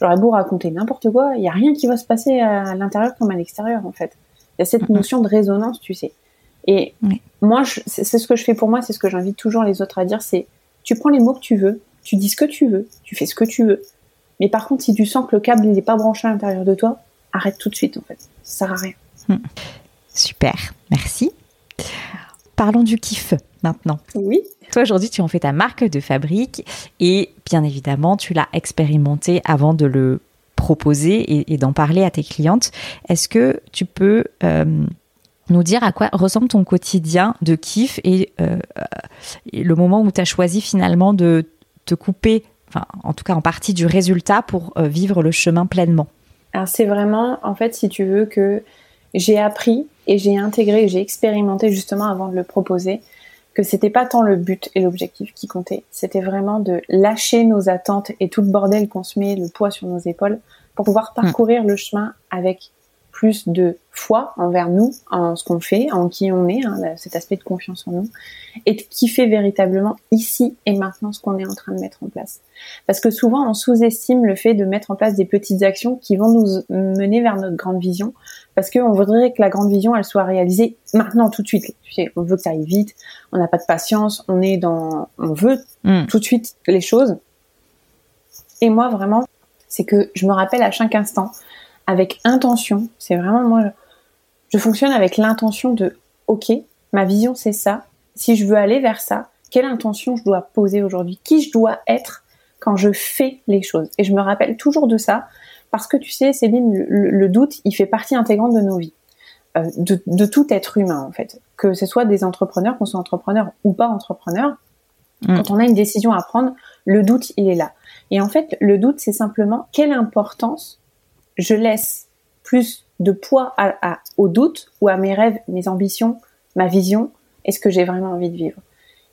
[SPEAKER 2] j'aurais beau raconter n'importe quoi, il y a rien qui va se passer à l'intérieur comme à l'extérieur, en fait. Il y a cette mhm. notion de résonance, tu sais. Et moi, c'est ce que je fais pour moi, c'est ce que j'invite toujours les autres à dire, c'est tu prends les mots que tu veux, tu dis ce que tu veux, tu fais ce que tu veux. Mais par contre, si tu sens que le câble n'est pas branché à l'intérieur de toi, arrête tout de suite en fait. Ça sert à rien. Hmm.
[SPEAKER 1] Super, merci. Parlons du kiff maintenant.
[SPEAKER 2] Oui.
[SPEAKER 1] Toi aujourd'hui, tu en fais ta marque de fabrique et bien évidemment, tu l'as expérimenté avant de le proposer et, d'en parler à tes clientes. Est-ce que tu peux euh, nous dire à quoi ressemble ton quotidien de kiff et, euh, le moment où tu as choisi finalement de te couper, enfin, en tout cas en partie du résultat pour euh, vivre le chemin pleinement
[SPEAKER 2] Alors c'est vraiment, en fait, si tu veux, que j'ai appris et j'ai intégré, j'ai expérimenté justement avant de le proposer, que c'était pas tant le but et l'objectif qui comptait, c'était vraiment de lâcher nos attentes et tout le bordel qu'on se met, le poids sur nos épaules, pour pouvoir mmh. parcourir le chemin avec plus de foi envers nous, en ce qu'on fait, en qui on est, hein, cet aspect de confiance en nous, et de kiffer véritablement ici et maintenant ce qu'on est en train de mettre en place. Parce que souvent on sous-estime le fait de mettre en place des petites actions qui vont nous mener vers notre grande vision, parce qu'on voudrait que la grande vision elle soit réalisée maintenant tout de suite. Tu sais, on veut que ça aille vite, on n'a pas de patience, on est dans, on veut hmm. tout de suite les choses. Et moi vraiment, c'est que je me rappelle à chaque instant avec intention. C'est vraiment moi, je fonctionne avec l'intention de OK, ma vision c'est ça. Si je veux aller vers ça, quelle intention je dois poser aujourd'hui? Qui je dois être quand je fais les choses? Et je me rappelle toujours de ça parce que tu sais, Céline, le, doute, il fait partie intégrante de nos vies. Euh, de, tout être humain en fait, que ce soit des entrepreneurs, qu'on soit entrepreneur ou pas entrepreneur, mm. quand on a une décision à prendre, le doute il est là. Et en fait, le doute c'est simplement quelle importance je laisse plus de poids à, au doute ou à mes rêves, mes ambitions, ma vision et ce que j'ai vraiment envie de vivre.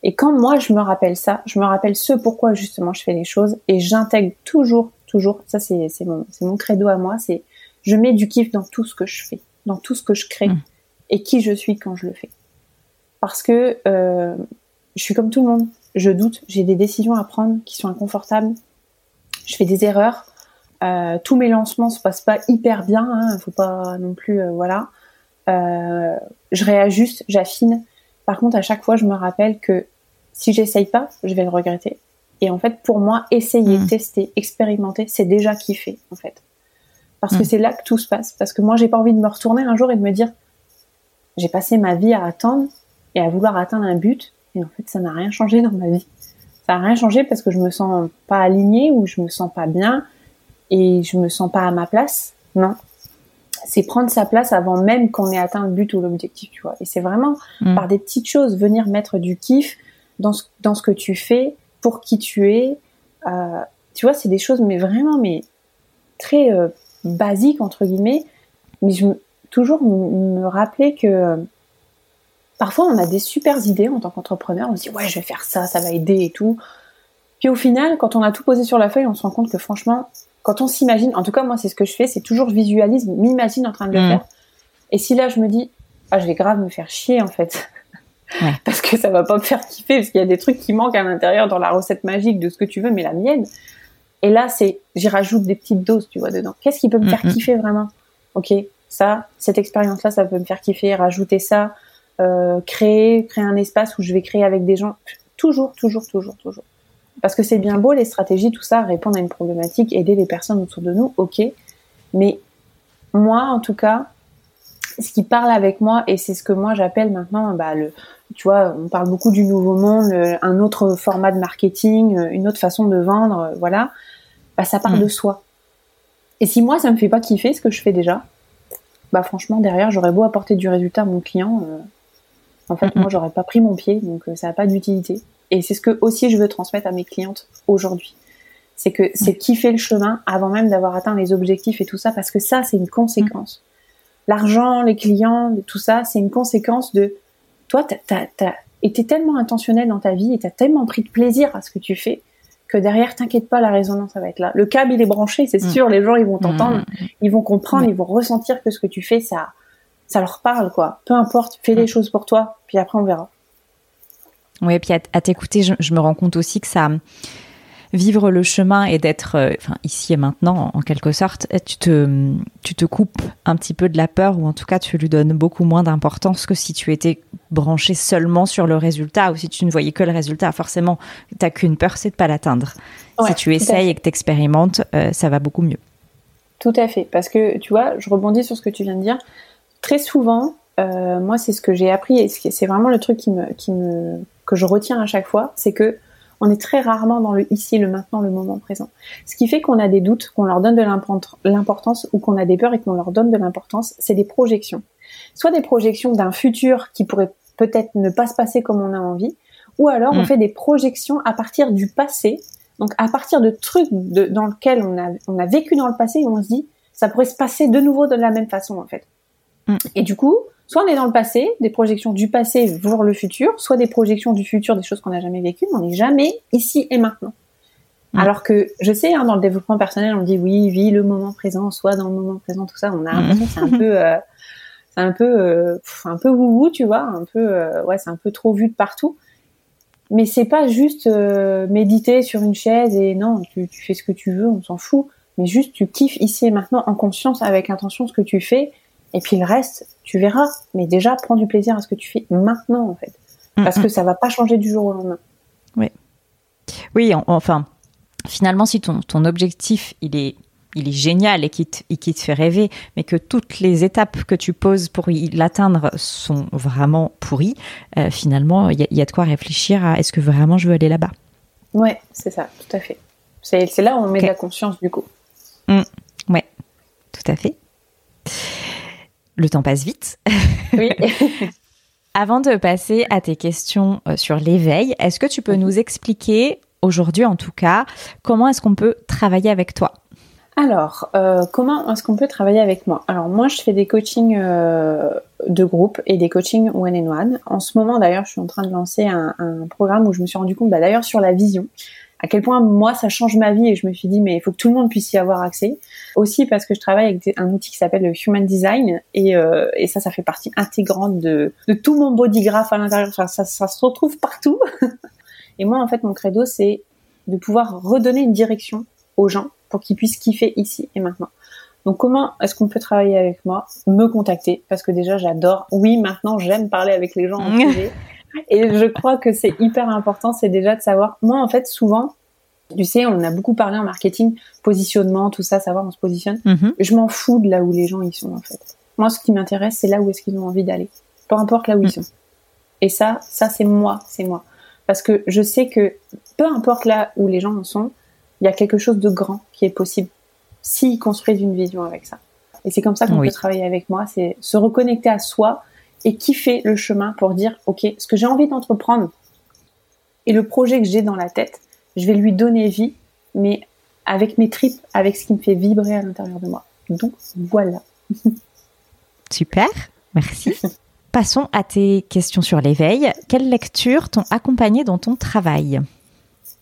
[SPEAKER 2] Et quand moi je me rappelle ça, je me rappelle ce pourquoi justement je fais les choses et j'intègre toujours, toujours, ça c'est mon, mon credo à moi, c'est je mets du kiff dans tout ce que je fais, dans tout ce que je crée mmh. et qui je suis quand je le fais. Parce que euh, je suis comme tout le monde, je doute, j'ai des décisions à prendre qui sont inconfortables, je fais des erreurs, euh, tous mes lancements se passent pas hyper bien, hein, faut pas non plus, euh, voilà. Euh, je réajuste, j'affine. Par contre, à chaque fois, je me rappelle que si j'essaye pas, je vais le regretter. Et en fait, pour moi, essayer, mmh. tester, expérimenter, c'est déjà kiffé, en fait. Parce que mmh. c'est là que tout se passe. Parce que moi, j'ai pas envie de me retourner un jour et de me dire, j'ai passé ma vie à attendre et à vouloir atteindre un but, et en fait, ça n'a rien changé dans ma vie. Ça n'a rien changé parce que je me sens pas alignée ou je me sens pas bien et je me sens pas à ma place. Non. C'est prendre sa place avant même qu'on ait atteint le but ou l'objectif, tu vois. Et c'est vraiment mm. par des petites choses venir mettre du kiff dans ce, dans ce que tu fais, pour qui tu es. Euh, tu vois, c'est des choses, mais vraiment, mais très euh, basiques entre guillemets. Mais je toujours me, rappeler que euh, parfois on a des super idées en tant qu'entrepreneur. On se dit ouais, je vais faire ça, ça va aider et tout. Puis au final, quand on a tout posé sur la feuille, on se rend compte que franchement, quand on s'imagine, en tout cas moi c'est ce que je fais, c'est toujours je visualise, m'imagine en train de le mm. faire. Et si là je me dis, ah je vais grave me faire chier en fait, parce que ça va pas me faire kiffer, parce qu'il y a des trucs qui manquent à l'intérieur dans la recette magique de ce que tu veux, mais la mienne. Et là c'est, j'y rajoute des petites doses, tu vois, dedans. Qu'est-ce qui peut me faire kiffer vraiment? Ok, ça, cette expérience-là, ça peut me faire kiffer. Rajouter ça, euh, créer, créer un espace où je vais créer avec des gens. Toujours, toujours, toujours, toujours. Parce que c'est bien beau les stratégies, tout ça, répondre à une problématique, aider les personnes autour de nous, ok. Mais moi, en tout cas, ce qui parle avec moi, et c'est ce que moi j'appelle maintenant, bah, le, tu vois, on parle beaucoup du nouveau monde, un autre format de marketing, une autre façon de vendre, voilà. Bah, ça part mm. de soi. Et si moi ça me fait pas kiffer ce que je fais déjà, bah franchement derrière j'aurais beau apporter du résultat à mon client, euh, en fait moi j'aurais pas pris mon pied, donc euh, ça n'a pas d'utilité. Et c'est ce que aussi je veux transmettre à mes clientes aujourd'hui. C'est que c'est kiffer le chemin avant même d'avoir atteint les objectifs et tout ça, parce que ça, c'est une conséquence. L'argent, les clients, tout ça, c'est une conséquence de toi, t'as as, été tellement intentionnel dans ta vie et t'as tellement pris de plaisir à ce que tu fais que derrière, t'inquiète pas, la résonance, ça va être là. Le câble, il est branché, c'est mm. sûr, les gens, ils vont t'entendre, mm. ils vont comprendre, ils vont ressentir que ce que tu fais, ça, ça leur parle, quoi. Peu importe, fais les mm. choses pour toi, puis après, on verra.
[SPEAKER 1] Oui, puis à, t'écouter, je, me rends compte aussi que ça, vivre le chemin et d'être, euh, enfin, ici et maintenant, en, quelque sorte, tu te, tu te coupes un petit peu de la peur, ou en tout cas, tu lui donnes beaucoup moins d'importance que si tu étais branché seulement sur le résultat, ou si tu ne voyais que le résultat. Forcément, t'as qu'une peur, c'est de pas l'atteindre. si tu essayes et que tu expérimentes, euh, ça va beaucoup mieux.
[SPEAKER 2] Tout à fait, parce que tu vois, je rebondis sur ce que tu viens de dire. Très souvent, euh, moi, c'est ce que j'ai appris et c'est vraiment le truc qui me, qui me, que je retiens à chaque fois, c'est que on est très rarement dans le ici, le maintenant, le moment présent. Ce qui fait qu'on a des doutes, qu'on leur donne de l'importance ou qu'on a des peurs et qu'on leur donne de l'importance, c'est des projections. Soit des projections d'un futur qui pourrait peut-être ne pas se passer comme on a envie, ou alors on mm. fait des projections à partir du passé, donc à partir de trucs dans lesquels on a, on a vécu dans le passé et on se dit ça pourrait se passer de nouveau de la même façon en fait. Mm. Et du coup, soit on est dans le passé, des projections du passé vers le futur, soit des projections du futur, des choses qu'on n'a jamais vécues, mais on n'est jamais ici et maintenant. Mm. Alors que je sais, hein, dans le développement personnel, on dit oui, vis le moment présent, soit dans le moment présent, tout ça. On a l'impression que c'est un peu, euh, c'est un peu, euh, un peu wouhou, tu vois, un peu, euh, ouais, c'est un peu trop vu de partout. Mais c'est pas juste méditer sur une chaise et non, tu, tu fais ce que tu veux, on s'en fout. Mais juste tu kiffes ici et maintenant en conscience, avec intention ce que tu fais et puis le reste, tu verras. Mais déjà, prends du plaisir à ce que tu fais maintenant, en fait. Mm, Parce que mm. ça va pas changer du jour au lendemain.
[SPEAKER 1] Oui. Oui, enfin, finalement, si ton, ton objectif, il est, il est génial et qui, te, qui te fait rêver, mais que toutes les étapes que tu poses pour l'atteindre sont vraiment pourries, euh, finalement, il y, a de quoi réfléchir à est-ce que vraiment je veux aller là-bas?
[SPEAKER 2] Ouais, c'est ça, tout à fait. C'est là où on met de la conscience, du coup.
[SPEAKER 1] Mm. ouais, tout à fait le temps passe vite. Oui. Avant de passer à tes questions euh, sur l'éveil, est-ce que tu peux nous expliquer, aujourd'hui en tout cas, comment est-ce qu'on peut travailler avec toi?
[SPEAKER 2] Alors, euh, comment est-ce qu'on peut travailler avec moi? Alors moi, je fais des coachings euh, de groupe et des coachings one and one. En ce moment, d'ailleurs, je suis en train de lancer un, programme où je me suis rendu compte, bah, d'ailleurs, sur la vision à quel point moi ça change ma vie et je me suis dit mais il faut que tout le monde puisse y avoir accès. Aussi parce que je travaille avec un outil qui s'appelle le Human Design et, euh, et ça ça fait partie intégrante de, de tout mon bodygraph à l'intérieur. Enfin, ça, ça se retrouve partout. et moi en fait mon credo c'est de pouvoir redonner une direction aux gens pour qu'ils puissent kiffer ici et maintenant. Donc comment est-ce qu'on peut travailler avec moi Me contacter? Parce que déjà j'adore. Oui, maintenant j'aime parler avec les gens en privé. Et je crois que c'est hyper important, c'est déjà de savoir. Moi, en fait, souvent, tu sais, on a beaucoup parlé en marketing, positionnement, tout ça, savoir on se positionne. Mhm. Je m'en fous de là où les gens ils sont en fait. Moi, ce qui m'intéresse, c'est là où est-ce qu'ils ont envie d'aller, peu importe là où ils mhm. sont. Et ça, ça c'est moi, c'est moi, parce que je sais que peu importe là où les gens en sont, il y a quelque chose de grand qui est possible s'ils construisent une vision avec ça. Et c'est comme ça qu'on peut travailler avec moi, c'est se reconnecter à soi et kiffer le chemin pour dire, OK, ce que j'ai envie d'entreprendre et le projet que j'ai dans la tête, je vais lui donner vie, mais avec mes tripes, avec ce qui me fait vibrer à l'intérieur de moi. Donc voilà.
[SPEAKER 1] Super, merci. Passons à tes questions sur l'éveil. Quelles lectures t'ont accompagné dans ton travail?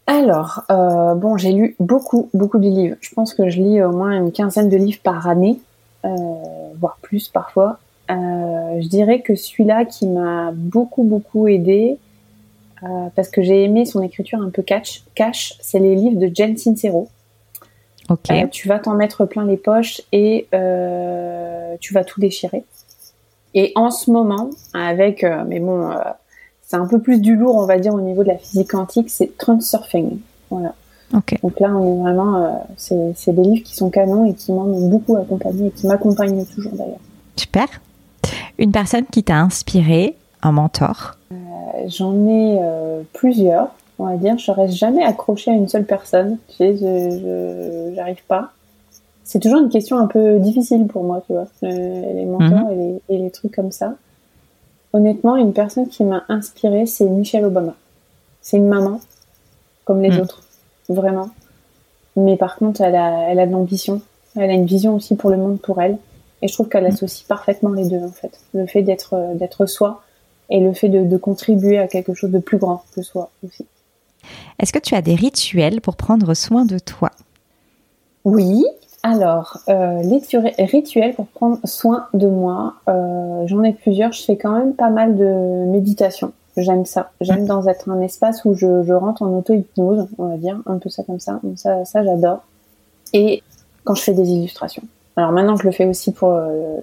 [SPEAKER 2] Alors, euh, bon, j'ai lu beaucoup, beaucoup de livres. Je pense que je lis au moins une quinzaine de livres par année, euh, voire plus parfois. Euh, je dirais que celui-là qui m'a beaucoup beaucoup aidé, euh, parce que j'ai aimé son écriture un peu cash, cash c'est les livres de Jen Sincero.
[SPEAKER 1] Ok.
[SPEAKER 2] Euh, tu vas t'en mettre plein les poches et tu vas tout déchirer. Et en ce moment, avec, mais bon, c'est un peu plus du lourd, on va dire, au niveau de la physique quantique, c'est Transurfing. Voilà.
[SPEAKER 1] Okay.
[SPEAKER 2] Donc là, on est vraiment, c'est des livres qui sont canons et qui m'ont beaucoup accompagné et qui m'accompagnent toujours d'ailleurs.
[SPEAKER 1] Super. Une personne qui t'a inspiré, un mentor
[SPEAKER 2] euh, J'en ai euh, plusieurs, on va dire. Je reste jamais accrochée à une seule personne. Tu sais, je j'arrive pas. C'est toujours une question un peu difficile pour moi, tu vois, les mentors mhm. et, les, trucs comme ça. Honnêtement, une personne qui m'a inspirée, c'est Michelle Obama. C'est une maman, comme les mhm. autres, vraiment. mais par contre, elle a, elle a de l'ambition. Elle a une vision aussi pour le monde, pour elle. Et je trouve qu'elle associe parfaitement les deux, en fait. Le fait d'être, d'être soi et le fait de, de contribuer à quelque chose de plus grand que soi aussi.
[SPEAKER 1] Est-ce que tu as des rituels pour prendre soin de toi?
[SPEAKER 2] Oui, alors, euh, les rituels pour prendre soin de moi, euh, j'en ai plusieurs. Je fais quand même pas mal de méditation. J'aime ça. J'aime dans être un espace où je, rentre en auto-hypnose, on va dire, un peu ça comme ça. ça, ça j'adore. Et quand je fais des illustrations. Alors maintenant, je le fais aussi pour euh,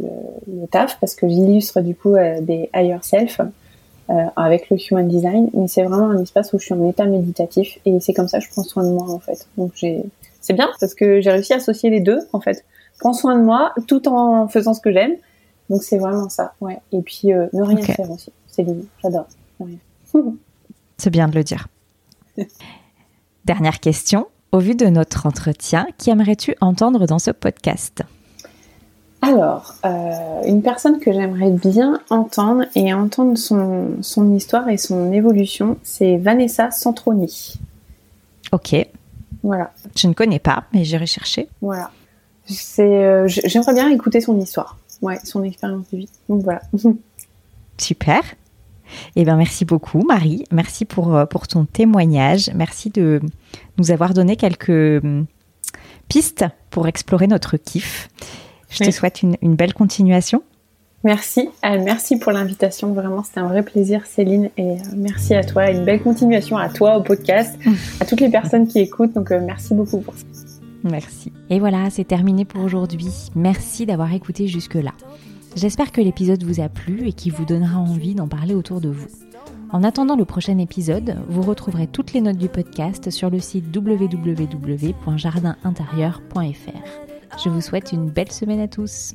[SPEAKER 2] le, taf parce que j'illustre du coup des higher self avec le human design. Mais c'est vraiment un espace où je suis en état méditatif et c'est comme ça que je prends soin de moi en fait. Donc j'ai c'est bien parce que j'ai réussi à associer les deux en fait. Prends soin de moi tout en faisant ce que j'aime. Donc c'est vraiment ça, ouais. Et puis euh, ne rien faire aussi. C'est j'adore.
[SPEAKER 1] c'est bien de le dire. Dernière question. Au vu de notre entretien, qui aimerais-tu entendre dans ce podcast?
[SPEAKER 2] Alors, euh, une personne que j'aimerais bien entendre et entendre son, son histoire et son évolution, c'est Vanessa Centroni.
[SPEAKER 1] Ok.
[SPEAKER 2] Voilà.
[SPEAKER 1] Je ne connais pas, mais j'irai chercher.
[SPEAKER 2] Voilà. C'est, euh, j'aimerais bien écouter son histoire, ouais, son expérience de vie. Donc voilà.
[SPEAKER 1] Super. Eh bien, merci beaucoup, Marie. Merci pour, euh, pour ton témoignage. Merci de nous avoir donné quelques hum, pistes pour explorer notre kiff. Je te souhaite une, une belle continuation.
[SPEAKER 2] Merci, euh, merci pour l'invitation. Vraiment, c'était un vrai plaisir, Céline. Et euh, merci à toi. Une belle continuation à toi, au podcast, à toutes les personnes qui écoutent. Donc, euh, merci beaucoup pour ça.
[SPEAKER 1] Merci. Et voilà, c'est terminé pour aujourd'hui. Merci d'avoir écouté jusque-là. J'espère que l'épisode vous a plu et qu'il vous donnera envie d'en parler autour de vous. En attendant le prochain épisode, vous retrouverez toutes les notes du podcast sur le site www.jardinintérieur.fr. Je vous souhaite une belle semaine à tous.